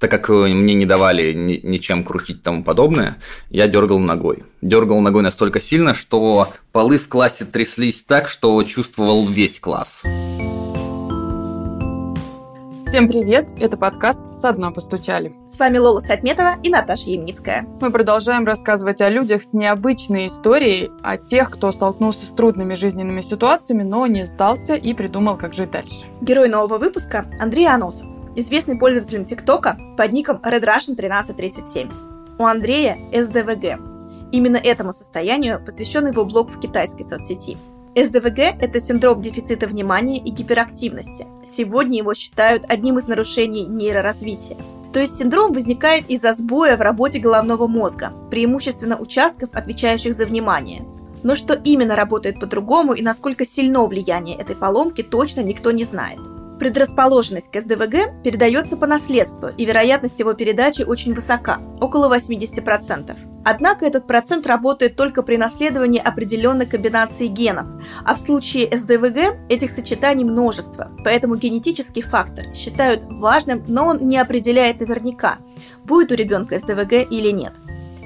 Так как э, мне не давали ни, ничем крутить тому подобное, я дергал ногой. Дергал ногой настолько сильно, что полы в классе тряслись так, что чувствовал весь класс. Всем привет! Это подкаст «Со дна постучали». С вами Лола Сайтметова и Наташа Ямницкая. Мы продолжаем рассказывать о людях с необычной историей, о тех, кто столкнулся с трудными жизненными ситуациями, но не сдался и придумал, как жить дальше. Герой нового выпуска – Андрей Аносов, известный пользователем ТикТока под ником RedRussian1337. У Андрея СДВГ. Именно этому состоянию посвящен его блог в китайской соцсети – СДВГ – это синдром дефицита внимания и гиперактивности. Сегодня его считают одним из нарушений нейроразвития. То есть синдром возникает из-за сбоя в работе головного мозга, преимущественно участков, отвечающих за внимание. Но что именно работает по-другому и насколько сильно влияние этой поломки, точно никто не знает. Предрасположенность к СДВГ передается по наследству, и вероятность его передачи очень высока – около 80%. Однако этот процент работает только при наследовании определенной комбинации генов, а в случае СДВГ этих сочетаний множество, поэтому генетический фактор считают важным, но он не определяет наверняка, будет у ребенка СДВГ или нет.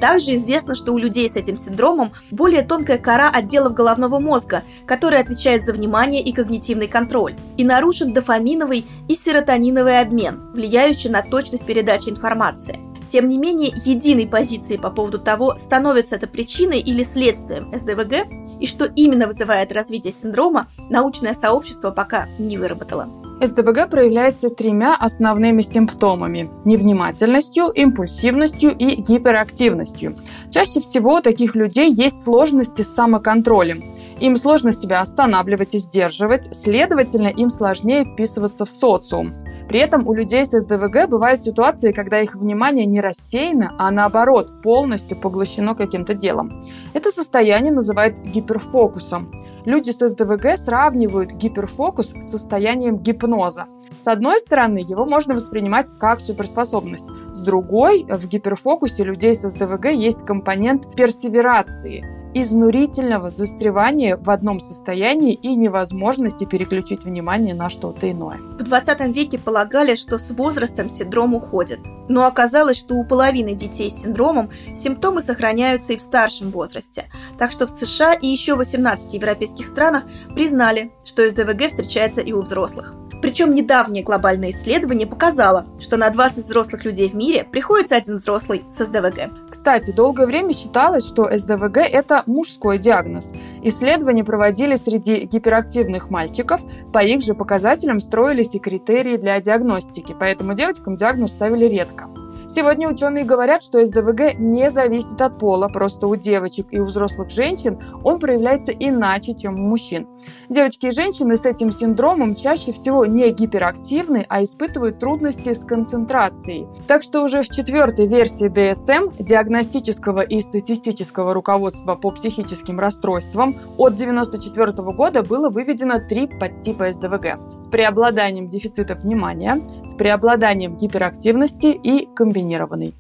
Также известно, что у людей с этим синдромом более тонкая кора отделов головного мозга, который отвечает за внимание и когнитивный контроль, и нарушен дофаминовый и серотониновый обмен, влияющий на точность передачи информации – тем не менее, единой позиции по поводу того, становится это причиной или следствием СДВГ, и что именно вызывает развитие синдрома, научное сообщество пока не выработало. СДВГ проявляется тремя основными симптомами – невнимательностью, импульсивностью и гиперактивностью. Чаще всего у таких людей есть сложности с самоконтролем. Им сложно себя останавливать и сдерживать, следовательно, им сложнее вписываться в социум. При этом у людей с СДВГ бывают ситуации, когда их внимание не рассеяно, а наоборот полностью поглощено каким-то делом. Это состояние называют гиперфокусом. Люди с СДВГ сравнивают гиперфокус с состоянием гипноза. С одной стороны, его можно воспринимать как суперспособность. С другой, в гиперфокусе людей с СДВГ есть компонент персеверации – изнурительного застревания в одном состоянии и невозможности переключить внимание на что-то иное. В 20 веке полагали, что с возрастом синдром уходит. Но оказалось, что у половины детей с синдромом симптомы сохраняются и в старшем возрасте. Так что в США и еще в 18 европейских странах признали, что СДВГ встречается и у взрослых. Причем недавнее глобальное исследование показало, что на 20 взрослых людей в мире приходится один взрослый с СДВГ. Кстати, долгое время считалось, что СДВГ – это мужской диагноз. Исследования проводили среди гиперактивных мальчиков, по их же показателям строились и критерии для диагностики, поэтому девочкам диагноз ставили редко. Сегодня ученые говорят, что СДВГ не зависит от пола, просто у девочек и у взрослых женщин он проявляется иначе, чем у мужчин. Девочки и женщины с этим синдромом чаще всего не гиперактивны, а испытывают трудности с концентрацией. Так что уже в четвертой версии DSM, диагностического и статистического руководства по психическим расстройствам, от 1994 года было выведено три подтипа СДВГ с преобладанием дефицита внимания, с преобладанием гиперактивности и комбинированной комбинированный.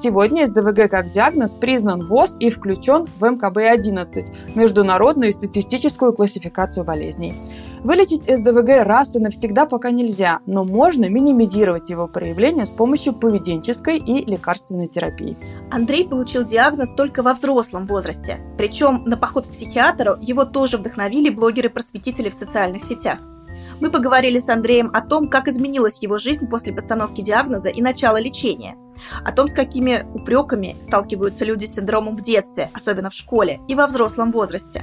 Сегодня СДВГ как диагноз признан ВОЗ и включен в МКБ-11 – Международную статистическую классификацию болезней. Вылечить СДВГ раз и навсегда пока нельзя, но можно минимизировать его проявление с помощью поведенческой и лекарственной терапии. Андрей получил диагноз только во взрослом возрасте. Причем на поход к психиатру его тоже вдохновили блогеры-просветители в социальных сетях. Мы поговорили с Андреем о том, как изменилась его жизнь после постановки диагноза и начала лечения, о том, с какими упреками сталкиваются люди с синдромом в детстве, особенно в школе и во взрослом возрасте,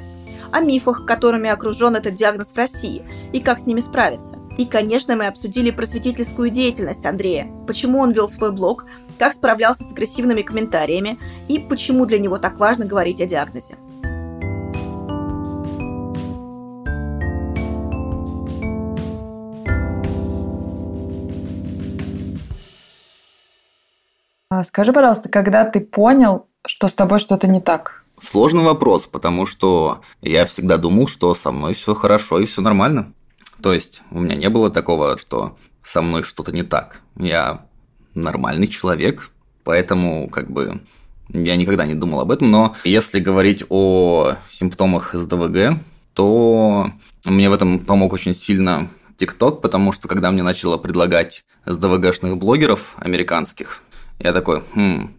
о мифах, которыми окружен этот диагноз в России, и как с ними справиться. И, конечно, мы обсудили просветительскую деятельность Андрея, почему он вел свой блог, как справлялся с агрессивными комментариями и почему для него так важно говорить о диагнозе. А скажи, пожалуйста, когда ты понял, что с тобой что-то не так? Сложный вопрос, потому что я всегда думал, что со мной все хорошо и все нормально. То есть у меня не было такого, что со мной что-то не так. Я нормальный человек, поэтому как бы я никогда не думал об этом. Но если говорить о симптомах СДВГ, то мне в этом помог очень сильно ТикТок, потому что когда мне начало предлагать СДВГшных блогеров американских, я такой, хм,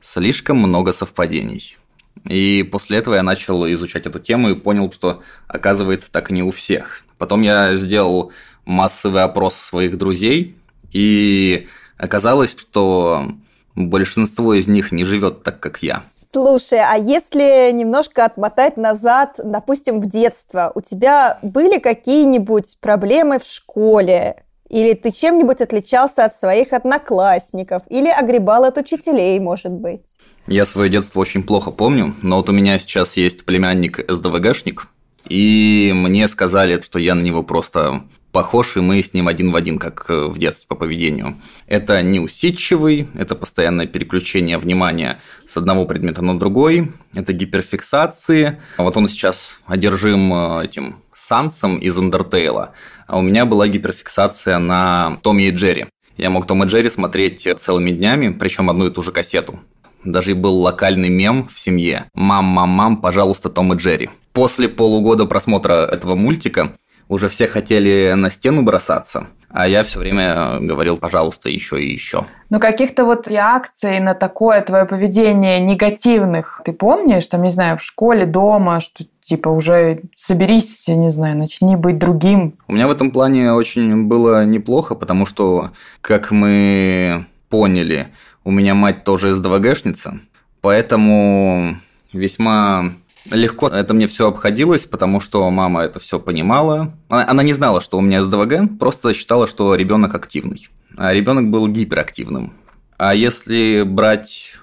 слишком много совпадений. И после этого я начал изучать эту тему и понял, что оказывается так не у всех. Потом я сделал массовый опрос своих друзей, и оказалось, что большинство из них не живет так, как я. Слушай, а если немножко отмотать назад, допустим, в детство, у тебя были какие-нибудь проблемы в школе? Или ты чем-нибудь отличался от своих одноклассников? Или огребал от учителей, может быть? Я свое детство очень плохо помню, но вот у меня сейчас есть племянник СДВГшник, и мне сказали, что я на него просто похож, и мы с ним один в один, как э, в детстве по поведению. Это неусидчивый, это постоянное переключение внимания с одного предмета на другой, это гиперфиксации. Вот он сейчас одержим э, этим Сансом из Undertale, а у меня была гиперфиксация на Томе и Джерри. Я мог Том и Джерри смотреть целыми днями, причем одну и ту же кассету. Даже был локальный мем в семье. «Мам, мам, мам, пожалуйста, Том и Джерри». После полугода просмотра этого мультика уже все хотели на стену бросаться, а я все время говорил, пожалуйста, еще и еще. Но каких-то вот реакций на такое твое поведение негативных ты помнишь? Там, не знаю, в школе, дома, что типа уже соберись, не знаю, начни быть другим. У меня в этом плане очень было неплохо, потому что, как мы поняли, у меня мать тоже СДВГшница, поэтому весьма легко это мне все обходилось, потому что мама это все понимала. Она, не знала, что у меня СДВГ, просто считала, что ребенок активный. А ребенок был гиперактивным. А если брать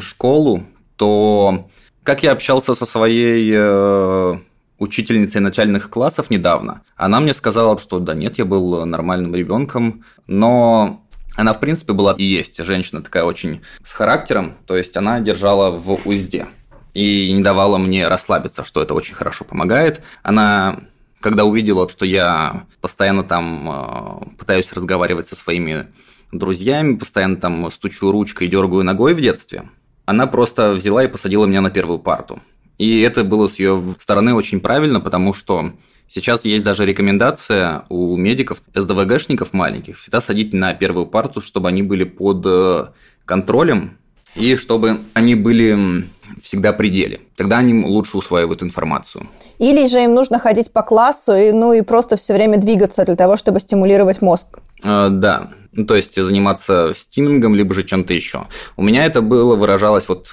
школу, то как я общался со своей э, учительницей начальных классов недавно, она мне сказала, что да нет, я был нормальным ребенком, но она, в принципе, была и есть женщина такая очень с характером, то есть она держала в узде и не давала мне расслабиться, что это очень хорошо помогает. Она когда увидела, что я постоянно там э, пытаюсь разговаривать со своими друзьями, постоянно там стучу ручкой, дергаю ногой в детстве, она просто взяла и посадила меня на первую парту. И это было с ее стороны очень правильно, потому что Сейчас есть даже рекомендация у медиков, СДВГшников маленьких, всегда садить на первую парту, чтобы они были под э, контролем и чтобы они были всегда при деле. Тогда они лучше усваивают информацию. Или же им нужно ходить по классу, и, ну и просто все время двигаться для того, чтобы стимулировать мозг. Э, да, ну, то есть заниматься стимингом, либо же чем-то еще. У меня это было, выражалось вот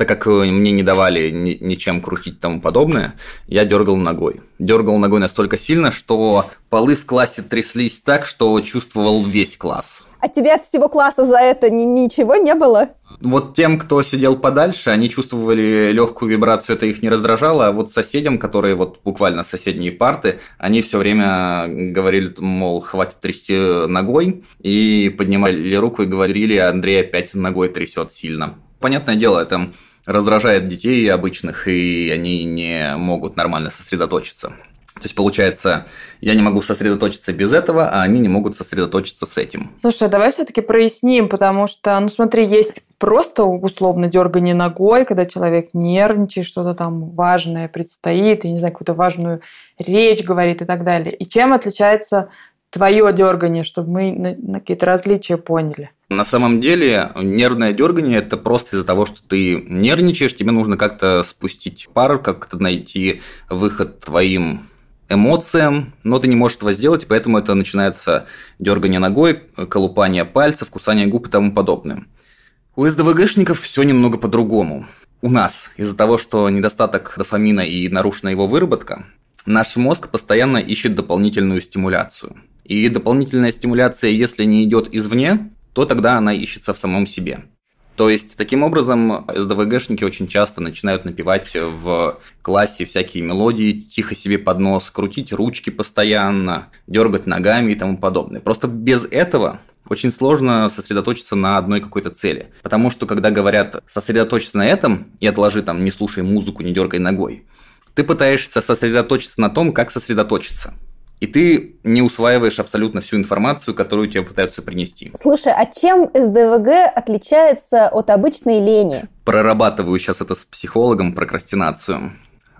так как э, мне не давали ни, ничем крутить и тому подобное, я дергал ногой. Дергал ногой настолько сильно, что полы в классе тряслись так, что чувствовал весь класс. А тебе от всего класса за это ни, ничего не было? Вот тем, кто сидел подальше, они чувствовали легкую вибрацию, это их не раздражало, а вот соседям, которые вот буквально соседние парты, они все время говорили, мол, хватит трясти ногой, и поднимали руку и говорили, Андрей опять ногой трясет сильно. Понятное дело, это раздражает детей обычных, и они не могут нормально сосредоточиться. То есть, получается, я не могу сосредоточиться без этого, а они не могут сосредоточиться с этим. Слушай, а давай все-таки проясним, потому что, ну смотри, есть просто условно дергание ногой, когда человек нервничает, что-то там важное предстоит, я не знаю, какую-то важную речь говорит и так далее. И чем отличается твое дергание, чтобы мы на, на какие-то различия поняли? На самом деле нервное дергание это просто из-за того, что ты нервничаешь, тебе нужно как-то спустить пар, как-то найти выход твоим эмоциям, но ты не можешь этого сделать, поэтому это начинается дергание ногой, колупание пальцев, кусание губ и тому подобное. У СДВГшников все немного по-другому. У нас из-за того, что недостаток дофамина и нарушена его выработка, наш мозг постоянно ищет дополнительную стимуляцию. И дополнительная стимуляция, если не идет извне, то тогда она ищется в самом себе. То есть, таким образом, СДВГшники очень часто начинают напевать в классе всякие мелодии, тихо себе под нос, крутить ручки постоянно, дергать ногами и тому подобное. Просто без этого очень сложно сосредоточиться на одной какой-то цели. Потому что, когда говорят сосредоточиться на этом и отложи там, не слушай музыку, не дергай ногой, ты пытаешься сосредоточиться на том, как сосредоточиться и ты не усваиваешь абсолютно всю информацию, которую тебе пытаются принести. Слушай, а чем СДВГ отличается от обычной лени? Прорабатываю сейчас это с психологом, прокрастинацию.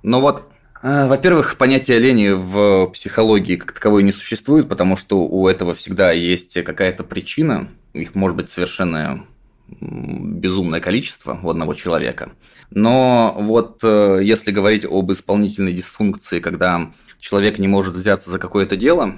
Но вот А, во-первых, понятия лени в психологии как таковой не существует, потому что у этого всегда есть какая-то причина. Их может быть совершенно безумное количество у одного человека. Но вот э, если говорить об исполнительной дисфункции, когда человек не может взяться за какое-то дело,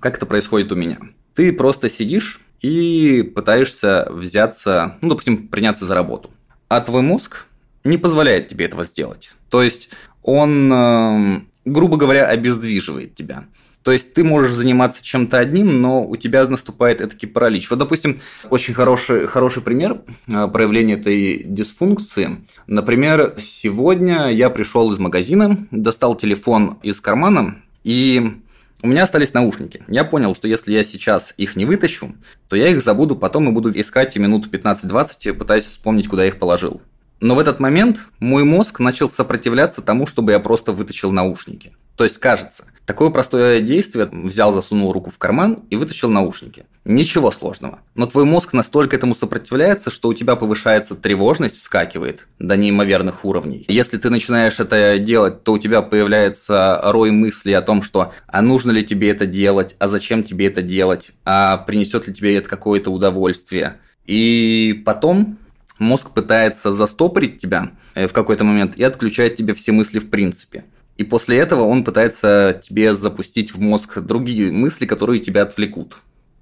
как это происходит у меня? Ты просто сидишь и пытаешься взяться, ну, допустим, приняться за работу. А твой мозг не позволяет тебе этого сделать. То есть он, эм, грубо говоря, обездвиживает тебя. То есть ты можешь заниматься чем-то одним, но у тебя наступает этакий паралич. Вот, допустим, очень хороший, хороший пример э, проявления этой дисфункции. Например, сегодня я пришел из магазина, достал телефон из кармана, и у меня остались наушники. Я понял, что если я сейчас их не вытащу, то я их забуду потом и буду искать минут 15-20, пытаясь вспомнить, куда я их положил. Но в этот момент мой мозг начал сопротивляться тому, чтобы я просто вытащил наушники. То есть, кажется, такое простое действие, взял, засунул руку в карман и вытащил наушники. Ничего сложного. Но твой мозг настолько этому сопротивляется, что у тебя повышается тревожность, вскакивает до неимоверных уровней. Если ты начинаешь это делать, то у тебя появляется рой мыслей о том, что а нужно ли тебе это делать, а зачем тебе это делать, а принесет ли тебе это какое-то удовольствие. И потом мозг пытается застопорить тебя э, в какой-то момент и отключает тебе все мысли в принципе. И после этого он пытается тебе запустить в мозг другие мысли, которые тебя отвлекут.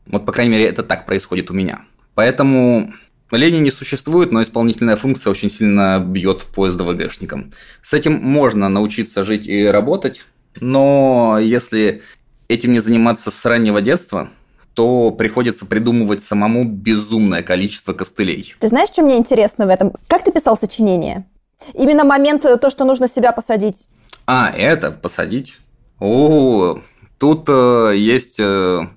Вот, по крайней мере, это так происходит у меня. Поэтому лени не существует, но исполнительная функция очень сильно бьет по СДВГшникам. С этим можно научиться жить и работать, но если этим не заниматься с раннего детства, то приходится придумывать самому безумное количество костылей. Ты знаешь, что мне интересно в этом? Как ты писал сочинение? Именно момент то, что нужно себя посадить. А, это посадить? О, тут э, есть э,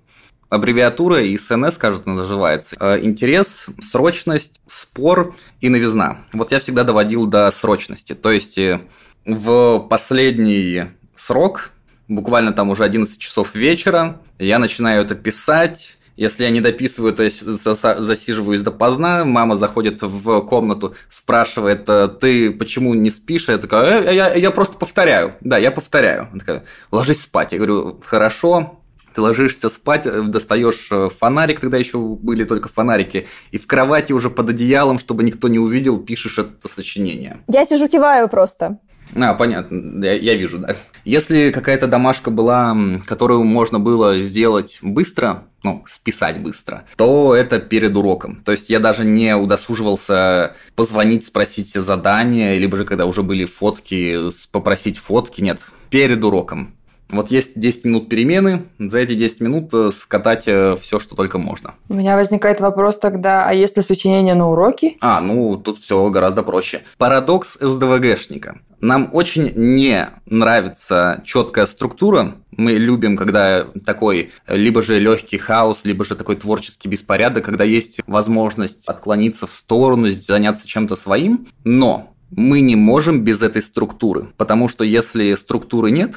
аббревиатура и СНС, кажется, называется. Э, интерес, срочность, спор и новизна. Вот я всегда доводил до срочности. То есть э, в последний срок буквально там уже 11 часов вечера, я начинаю это писать, если я не дописываю, то есть засиживаюсь допоздна, мама заходит в комнату, спрашивает, «Э, ты почему не спишь? Я такая, «Э, я, я просто повторяю. Да, я повторяю. Она такая, ложись спать. Я говорю, хорошо, ты ложишься спать, э, достаешь фонарик, тогда еще были только фонарики, и в кровати уже под одеялом, чтобы никто не увидел, пишешь это сочинение. Я сижу киваю просто. А, понятно, я, я вижу, да. Если какая-то домашка была, которую можно было сделать быстро, ну, списать быстро, то это перед уроком. То есть я даже не удосуживался позвонить, спросить задание, либо же когда уже были фотки, попросить фотки, нет, перед уроком. Вот есть 10 минут перемены, за эти 10 минут э, скатать э, все, что только можно. У меня возникает вопрос тогда, а если сочинение на уроке? А, ну, тут все гораздо проще. Парадокс СДВГшника. Нам очень не нравится четкая структура. Мы любим, когда такой либо же легкий хаос, либо же такой творческий беспорядок, когда есть возможность отклониться в сторону, заняться чем-то своим. Но мы не можем без этой структуры, потому что если структуры нет,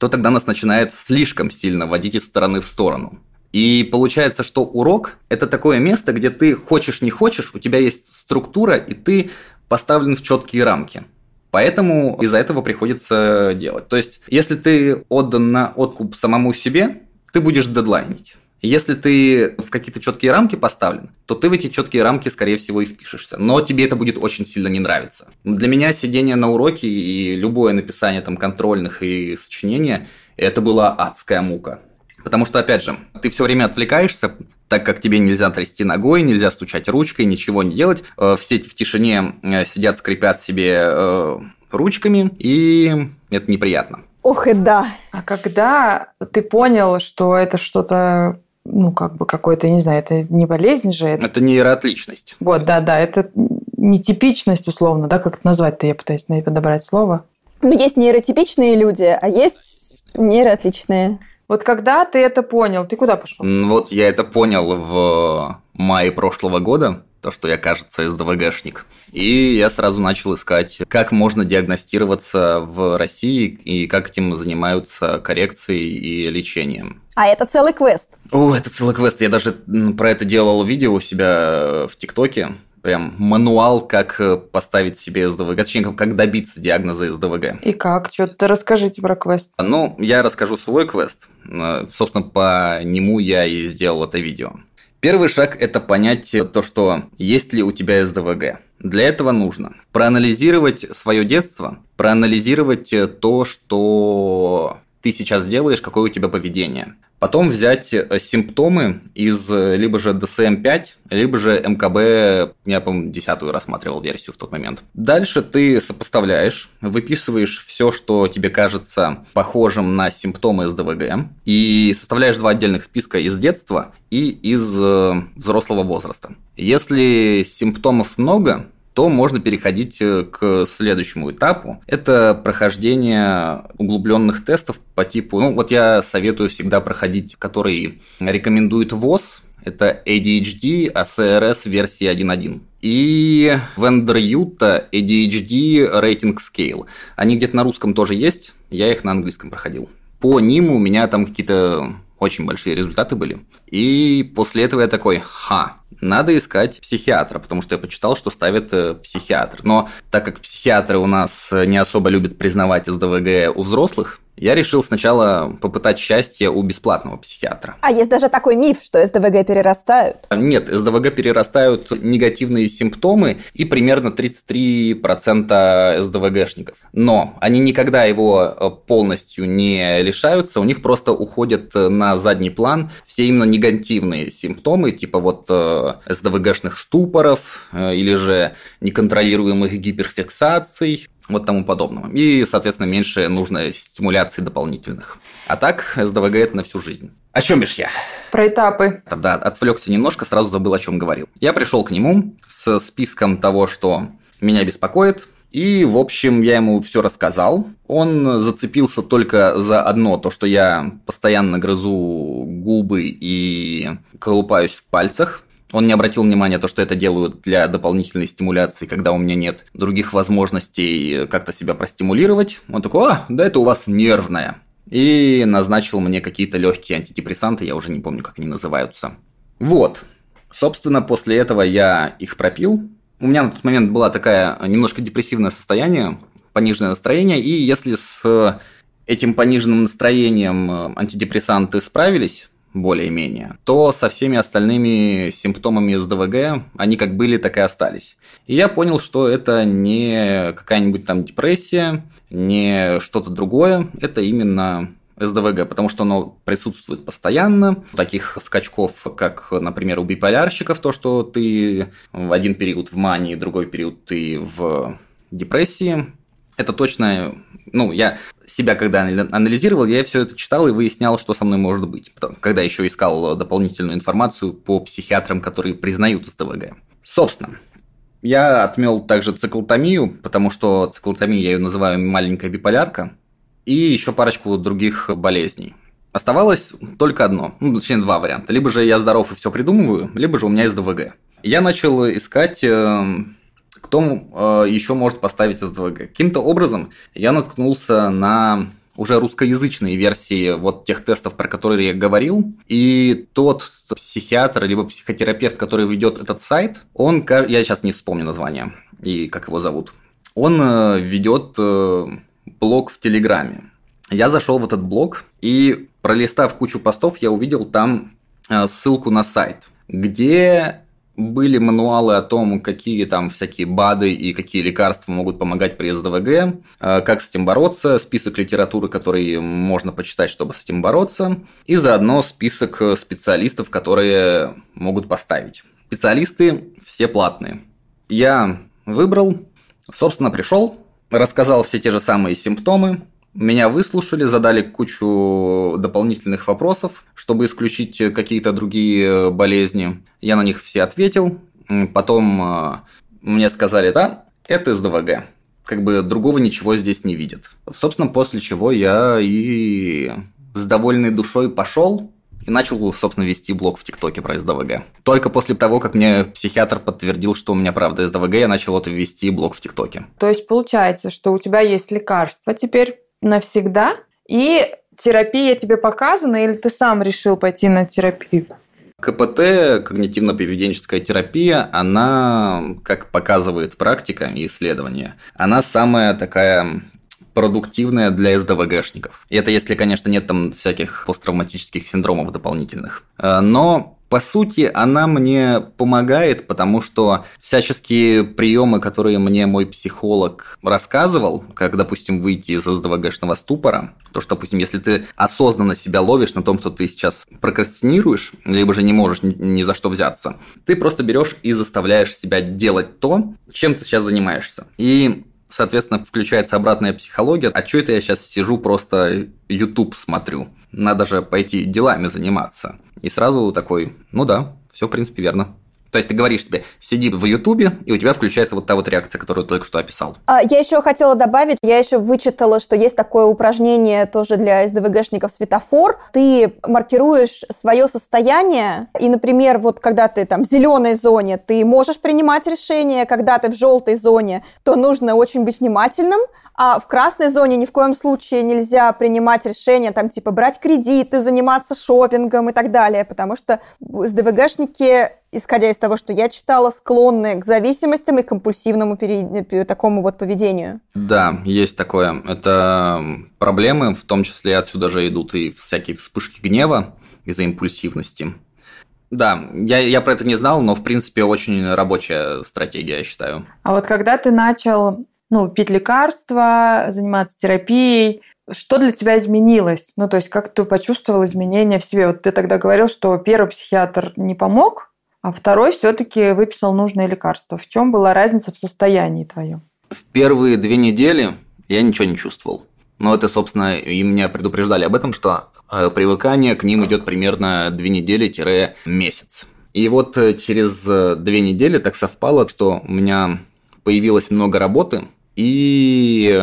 то тогда нас начинает слишком сильно водить из стороны в сторону. И получается, что урок – это такое место, где ты хочешь не хочешь, у тебя есть структура, и ты поставлен в четкие рамки. Поэтому из-за этого приходится делать. То есть, если ты отдан на откуп самому себе, ты будешь дедлайнить. Если ты в какие-то четкие рамки поставлен, то ты в эти четкие рамки, скорее всего, и впишешься. Но тебе это будет очень сильно не нравиться. Для меня сидение на уроке и любое написание там контрольных и сочинения – это была адская мука. Потому что, опять же, ты все время отвлекаешься, так как тебе нельзя трясти ногой, нельзя стучать ручкой, ничего не делать. Э, все в тишине э, сидят, скрипят себе э, ручками, и это неприятно. Ох и да. А когда ты понял, что это что-то ну, как бы какой-то, не знаю, это не болезнь же. Это, это нейроотличность. Вот, да, да, это нетипичность, условно, да, как это назвать-то, я пытаюсь подобрать слово. Ну, есть нейротипичные люди, а есть нейроотличные. Вот когда ты это понял, ты куда пошел? Вот я это понял в мае прошлого года, то, что я, кажется, СДВГшник. И я сразу начал искать, как можно диагностироваться в России и как этим занимаются коррекцией и лечением. А это целый квест. О, это целый квест. Я даже про это делал видео у себя в ТикТоке. прям мануал, как э, поставить себе СДВГ, точнее, как добиться диагноза СДВГ. И как? Что-то расскажите про квест. Ну, я расскажу свой квест. Э, собственно, по нему я и сделал это видео. Первый шаг – это понять то, что есть ли у тебя СДВГ. Для этого нужно проанализировать свое детство, проанализировать то, что ты сейчас делаешь, какое у тебя поведение. Потом взять э, симптомы из э, либо же DSM-5, либо же МКБ, я, по-моему, десятую рассматривал версию в тот момент. Дальше ты сопоставляешь, выписываешь все, что тебе кажется похожим на симптомы СДВГ, и составляешь два отдельных списка из детства и из э, взрослого возраста. Если симптомов много, то можно переходить э, к следующему этапу. Это прохождение углубленных тестов по типу, ну вот я советую всегда проходить, который рекомендует ВОЗ, это ADHD ACRS версии 1.1. И Vendor Utah ADHD Rating Scale. Они где-то на русском тоже есть, я их на английском проходил. По ним у меня там какие-то очень большие результаты были. И после этого я такой, ха, надо искать психиатра, потому что я почитал, что ставит э, психиатр. Но так как психиатры у нас не особо любят признавать СДВГ у взрослых, я решил сначала попытать счастье у бесплатного психиатра. А есть даже такой миф, что СДВГ перерастают? Нет, СДВГ перерастают негативные симптомы и примерно 33% СДВГшников. Но они никогда его э, полностью не лишаются, у них просто уходят на задний план все именно негативные симптомы, типа вот э, СДВГшных ступоров э, или же неконтролируемых гиперфиксаций, вот тому подобного. И, соответственно, меньше нужно стимуляции дополнительных. А так, СДВГ это на всю жизнь. О чем бишь я? Про этапы. Да, отвлекся немножко, сразу забыл, о чем говорил. Я пришел к нему с списком того, что меня беспокоит, и, в общем, я ему все рассказал. Он зацепился только за одно, то, что я постоянно грызу губы и колупаюсь в пальцах. Он не обратил внимания то, что это делают для дополнительной стимуляции, когда у меня нет других возможностей как-то себя простимулировать. Он такой, а, да это у вас нервная. И назначил мне какие-то легкие антидепрессанты, я уже не помню, как они называются. Вот. Собственно, после этого я их пропил. У меня на тот момент была такая немножко депрессивное состояние, пониженное настроение, и если с этим пониженным настроением антидепрессанты справились, более-менее, то со всеми остальными симптомами СДВГ они как были, так и остались. И я понял, что это не какая-нибудь там депрессия, не что-то другое, это именно СДВГ, потому что оно присутствует постоянно. Таких скачков, как, например, у биполярщиков, то, что ты в один период в мании, другой период ты в депрессии, это точно, ну, я себя когда анализировал, я все это читал и выяснял, что со мной может быть. Потом, когда еще искал дополнительную информацию по психиатрам, которые признают СДВГ. Собственно, я отмел также циклотомию, потому что циклотомия я ее называю маленькая биполярка, и еще парочку других болезней. Оставалось только одно, ну, точнее, два варианта. Либо же я здоров и все придумываю, либо же у меня СДВГ. Я начал искать эм, кто э, еще может поставить СДВГ. Каким-то образом я наткнулся на уже русскоязычные версии вот тех тестов, про которые я говорил, и тот психиатр либо психотерапевт, который ведет этот сайт, он, я сейчас не вспомню название и как его зовут, он э, ведет э, блог в Телеграме. Я зашел в этот блог и пролистав кучу постов, я увидел там ссылку на сайт, где были мануалы о том, какие там всякие БАДы и какие лекарства могут помогать при СДВГ, э, как с этим бороться, список литературы, который можно почитать, чтобы с этим бороться, и заодно список специалистов, которые могут поставить. Специалисты все платные. Я выбрал, собственно, пришел, рассказал все те же самые симптомы, меня выслушали, задали кучу дополнительных вопросов, чтобы исключить какие-то другие болезни. Я на них все ответил. Потом э, мне сказали, да, это СДВГ. Как бы другого ничего здесь не видят. Собственно, после чего я и с довольной душой пошел и начал, собственно, вести блог в ТикТоке про СДВГ. Только после того, как мне психиатр подтвердил, что у меня правда СДВГ, я начал это вести блог в ТикТоке. То есть получается, что у тебя есть лекарство теперь навсегда, и терапия тебе показана, или ты сам решил пойти на терапию? КПТ, когнитивно-поведенческая терапия, она, как показывает практика и исследования, она самая такая продуктивная для СДВГшников. Это если, конечно, нет там всяких посттравматических синдромов дополнительных. Э, но по сути, она мне помогает, потому что всяческие приемы, которые мне мой психолог рассказывал, как, допустим, выйти из СДВГшного ступора, то, что, допустим, если ты осознанно себя ловишь на том, что ты сейчас прокрастинируешь, либо же не можешь ни за что взяться, ты просто берешь и заставляешь себя делать то, чем ты сейчас занимаешься. И соответственно, включается обратная психология. А что это я сейчас сижу, просто YouTube смотрю? Надо же пойти делами заниматься. И сразу такой, ну да, все, в принципе, верно. То есть ты говоришь себе, сиди в Ютубе, и у тебя включается вот та вот реакция, которую ты только что описал. А, я еще хотела добавить, я еще вычитала, что есть такое упражнение тоже для СДВГшников светофор. Ты маркируешь свое состояние, и, например, вот когда ты там в зеленой зоне, ты можешь принимать решение, когда ты в желтой зоне, то нужно очень быть внимательным, а в красной зоне ни в коем случае нельзя принимать решения, там, типа, брать кредиты, заниматься шопингом и так далее, потому что СДВГшники исходя из того, что я читала, склонны к зависимостям и компульсивному пере... такому вот поведению. Да, есть такое. Это проблемы, в том числе отсюда же идут и всякие вспышки гнева из-за импульсивности. Да, я, я про это не знал, но в принципе очень рабочая стратегия, я считаю. А вот когда ты начал ну, пить лекарства, заниматься терапией, что для тебя изменилось? Ну, то есть, как ты почувствовал изменения в себе? Вот ты тогда говорил, что первый психиатр не помог, а второй все-таки выписал нужное лекарство. В чем была разница в состоянии твоем? В первые две недели я ничего не чувствовал. Но это, собственно, и меня предупреждали об этом, что э, привыкание к ним идет примерно две недели-месяц. И вот э, через э, две недели так совпало, что у меня появилось много работы, и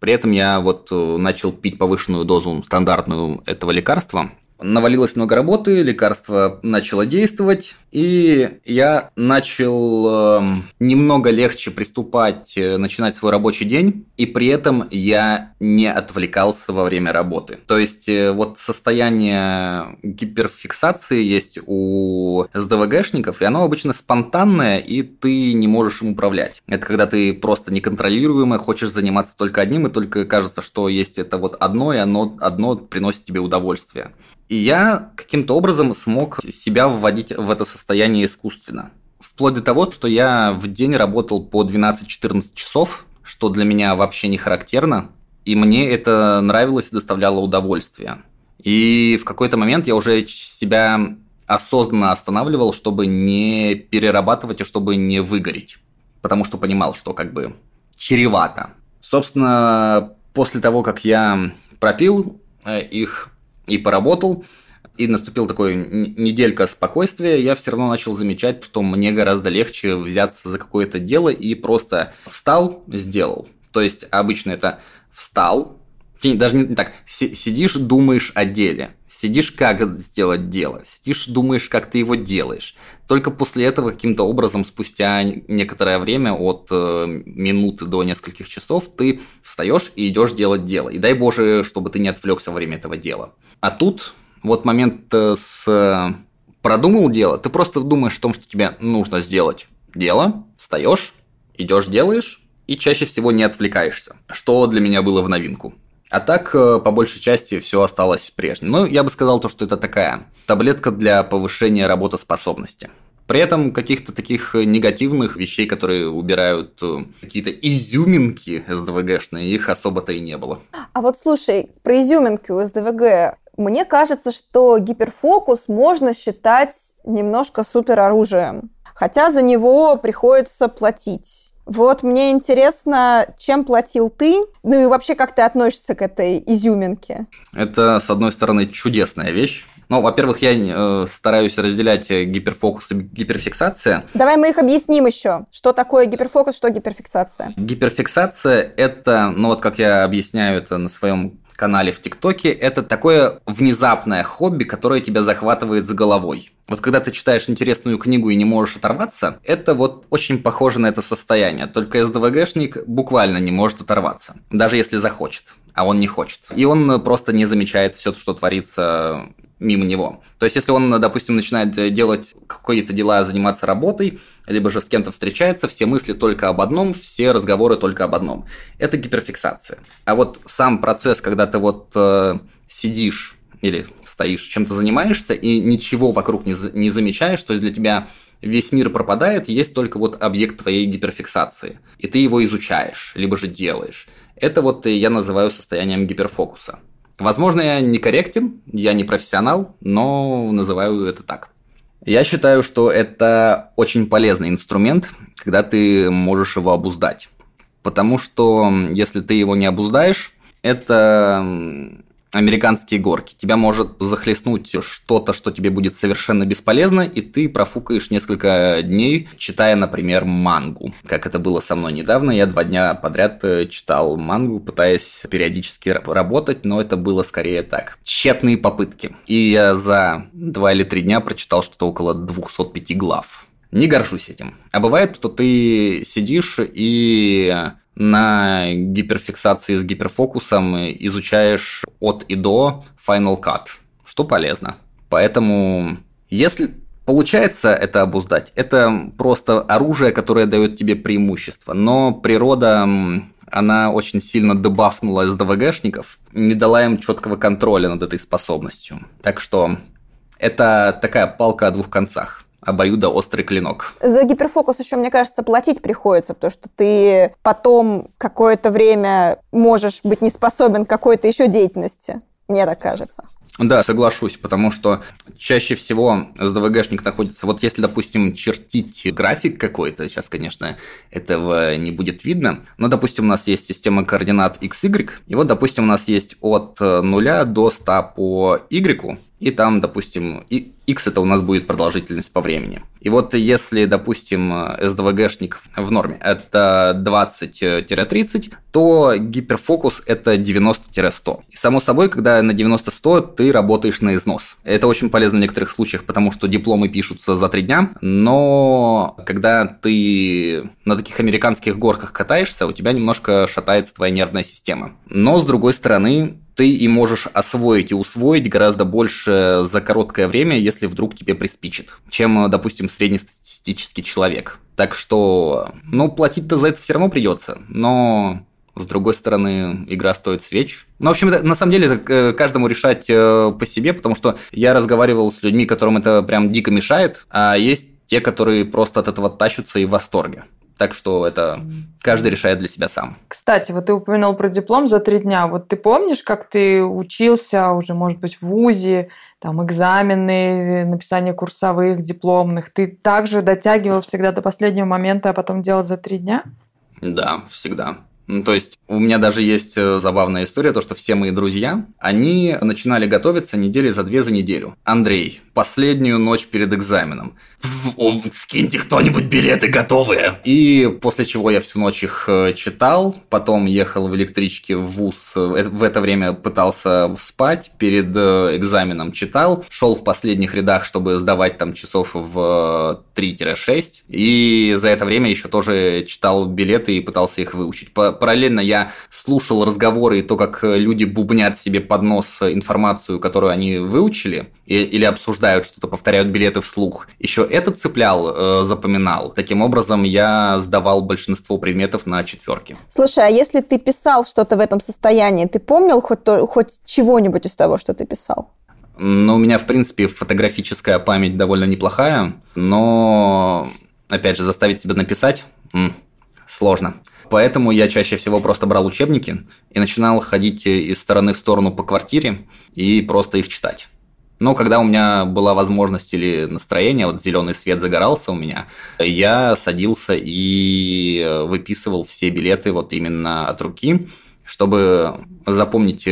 при этом я вот начал пить повышенную дозу стандартную этого лекарства, навалилось много работы, лекарство начало действовать, и я начал э, немного легче приступать, э, начинать свой рабочий день, и при этом я не отвлекался во время работы. То есть э, вот состояние гиперфиксации есть у СДВГшников, и оно обычно спонтанное, и ты не можешь им управлять. Это когда ты просто неконтролируемо хочешь заниматься только одним, и только кажется, что есть это вот одно, и оно одно приносит тебе удовольствие. И я каким-то образом смог себя вводить в это состояние искусственно. Вплоть до того, что я в день работал по 12-14 часов, что для меня вообще не характерно, и мне это нравилось и доставляло удовольствие. И в какой-то момент я уже себя осознанно останавливал, чтобы не перерабатывать и чтобы не выгореть. Потому что понимал, что как бы чревато. Собственно, после того, как я пропил э, их и поработал, и наступил такой неделька спокойствия, я все равно начал замечать, что мне гораздо легче взяться за какое-то дело и просто встал, сделал. То есть обычно это встал, даже не так, сидишь, думаешь о деле, сидишь, как сделать дело, сидишь, думаешь, как ты его делаешь. Только после этого каким-то образом, спустя некоторое время, от э, минуты до нескольких часов, ты встаешь и идешь делать дело. И дай боже, чтобы ты не отвлекся во время этого дела. А тут вот момент э, с э, продумал дело, ты просто думаешь о том, что тебе нужно сделать дело, встаешь, идешь, делаешь, и чаще всего не отвлекаешься, что для меня было в новинку. А так, э, по большей части, все осталось прежним. Ну, я бы сказал то, что это такая таблетка для повышения работоспособности. При этом каких-то таких негативных вещей, которые убирают какие-то изюминки СДВГшные, их особо-то и не было. А вот слушай, про изюминки у СДВГ мне кажется, что гиперфокус можно считать немножко супероружием, хотя за него приходится платить. Вот мне интересно, чем платил ты, ну и вообще как ты относишься к этой изюминке? Это, с одной стороны, чудесная вещь. Ну, во-первых, я э, стараюсь разделять гиперфокус и гиперфиксация. Давай мы их объясним еще. Что такое гиперфокус, что гиперфиксация? Гиперфиксация – это, ну вот как я объясняю это на своем канале в ТикТоке, это такое внезапное хобби, которое тебя захватывает за головой. Вот когда ты читаешь интересную книгу и не можешь оторваться, это вот очень похоже на это состояние. Только СДВГшник буквально не может оторваться, даже если захочет, а он не хочет. И он просто не замечает все, что творится мимо него. То есть, если он, допустим, начинает делать какие-то дела, заниматься работой, либо же с кем-то встречается, все мысли только об одном, все разговоры только об одном. Это гиперфиксация. А вот сам процесс, когда ты вот э, сидишь или стоишь, чем-то занимаешься и ничего вокруг не, не замечаешь, то есть для тебя весь мир пропадает, есть только вот объект твоей гиперфиксации. И ты его изучаешь, либо же делаешь. Это вот я называю состоянием гиперфокуса. Возможно, я некорректен, я не профессионал, но называю это так. Я считаю, что это очень полезный инструмент, когда ты можешь его обуздать. Потому что если ты его не обуздаешь, это американские горки. Тебя может захлестнуть что-то, что тебе будет совершенно бесполезно, и ты профукаешь несколько дней, читая, например, мангу. Как это было со мной недавно, я два дня подряд э, читал мангу, пытаясь периодически работать, но это было скорее так. Тщетные попытки. И я за два или три дня прочитал что-то около 205 глав. Не горжусь этим. А бывает, что ты сидишь и на гиперфиксации с гиперфокусом изучаешь от и до Final Cut, что полезно. Поэтому, если получается это обуздать, это просто оружие, которое дает тебе преимущество. Но природа она очень сильно дебафнула СДВГшников, не дала им четкого контроля над этой способностью. Так что это такая палка о двух концах обоюдоострый клинок. За гиперфокус еще, мне кажется, платить приходится, потому что ты потом какое-то время можешь быть не способен к какой-то еще деятельности. Мне так кажется. Да, соглашусь, потому что чаще всего SDVG-шник находится... Вот если, допустим, чертить график какой-то, сейчас, конечно, этого не будет видно, но, допустим, у нас есть система координат x, y, и вот, допустим, у нас есть от 0 до 100 по y, и там, допустим, x это у нас будет продолжительность по времени. И вот если, допустим, SDVG-шник в норме это 20-30, то гиперфокус это 90-100. И само собой, когда на 90-100 ты работаешь на износ. Это очень полезно в некоторых случаях, потому что дипломы пишутся за три дня, но когда ты на таких американских горках катаешься, у тебя немножко шатается твоя нервная система. Но, с другой стороны, ты и можешь освоить и усвоить гораздо больше за короткое время, если вдруг тебе приспичит, чем, допустим, среднестатистический человек. Так что, ну, платить-то за это все равно придется, но с другой стороны, игра стоит свеч. Ну, в общем, это, на самом деле, это каждому решать э, по себе, потому что я разговаривал с людьми, которым это прям дико мешает, а есть те, которые просто от этого тащатся и в восторге. Так что это каждый решает для себя сам. Кстати, вот ты упомянул про диплом за три дня. Вот ты помнишь, как ты учился уже, может быть, в ВУЗе, там экзамены, написание курсовых, дипломных. Ты также дотягивал всегда до последнего момента, а потом делал за три дня? Да, всегда. Ну, то есть у меня даже есть э, забавная история, то что все мои друзья, они начинали готовиться недели за две за неделю. Андрей, последнюю ночь перед экзаменом. Скиньте кто-нибудь билеты готовые. И после чего я всю ночь их э, читал, потом ехал в электричке в ВУЗ, э, в это время пытался спать, перед экзаменом читал, шел в последних рядах, чтобы сдавать там часов в 3-6, и за это время еще тоже читал билеты и пытался их выучить параллельно я слушал разговоры и то, как э, люди бубнят себе под нос информацию, которую они выучили, или обсуждают что-то, повторяют билеты вслух. Еще это цеплял, э, запоминал. Таким образом, я сдавал большинство предметов на четверки. Слушай, а если ты писал что-то в этом состоянии, ты помнил хоть, то, хоть чего-нибудь из того, что ты писал? Ну, у меня, в принципе, фотографическая память довольно неплохая, но, опять же, заставить себя написать сложно. Поэтому я чаще всего просто брал учебники и начинал ходить из стороны в сторону по квартире и просто их читать. Но когда у меня была возможность или настроение, вот зеленый свет загорался у меня, я садился и выписывал все билеты вот именно от руки, чтобы запомнить,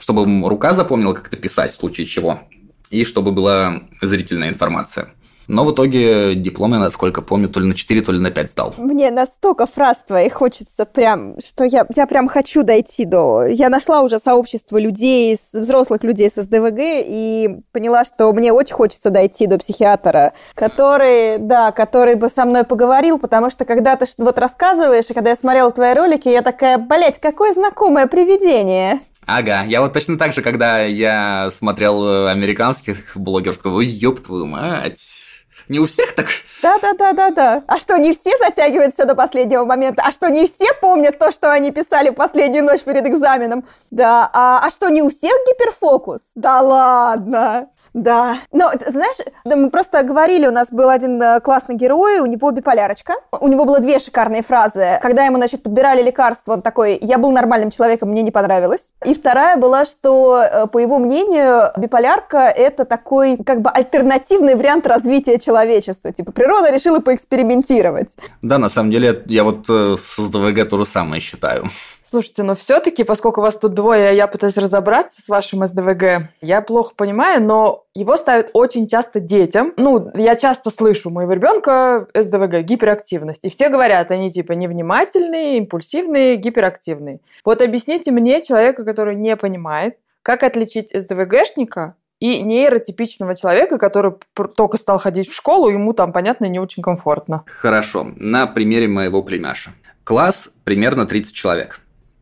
чтобы рука запомнила, как это писать в случае чего, и чтобы была зрительная информация. Но в итоге диплом я, насколько помню, то ли на 4, то ли на 5 сдал. Мне настолько фраз твоих хочется прям, что я, я прям хочу дойти до... Я нашла уже сообщество людей, взрослых людей с СДВГ, и поняла, что мне очень хочется дойти до психиатра, который, да, который бы со мной поговорил, потому что когда ты вот рассказываешь, и когда я смотрела твои ролики, я такая, блять, какое знакомое привидение. Ага, я вот точно так же, когда я смотрел американских блогеров, сказал, ой, ёб твою мать, не у всех так? Да-да-да-да-да. А что, не все затягивают все до последнего момента? А что, не все помнят то, что они писали последнюю ночь перед экзаменом? Да. А, а что, не у всех гиперфокус? Да ладно. Да. Но, знаешь, мы просто говорили, у нас был один э, классный герой, у него биполярочка. У него было две шикарные фразы. Когда ему, значит, подбирали лекарства, он такой, я был нормальным человеком, мне не понравилось. И вторая была, что, э, по его мнению, биполярка – это такой, как бы, альтернативный вариант развития человечества. Типа, природа решила поэкспериментировать. Да, на самом деле, я вот э, с СДВГ то же самое считаю. Слушайте, но все-таки, поскольку вас тут двое, а я пытаюсь разобраться с вашим СДВГ, я плохо понимаю, но его ставят очень часто детям. Ну, я часто слышу, у моего ребенка СДВГ, гиперактивность. И все говорят, они типа невнимательные, импульсивные, гиперактивные. Вот объясните мне, человека, который не понимает, как отличить СДВГшника и нейротипичного человека, который только стал ходить в школу, ему там, понятно, не очень комфортно. Хорошо. На примере моего племяша. Класс примерно 30 человек.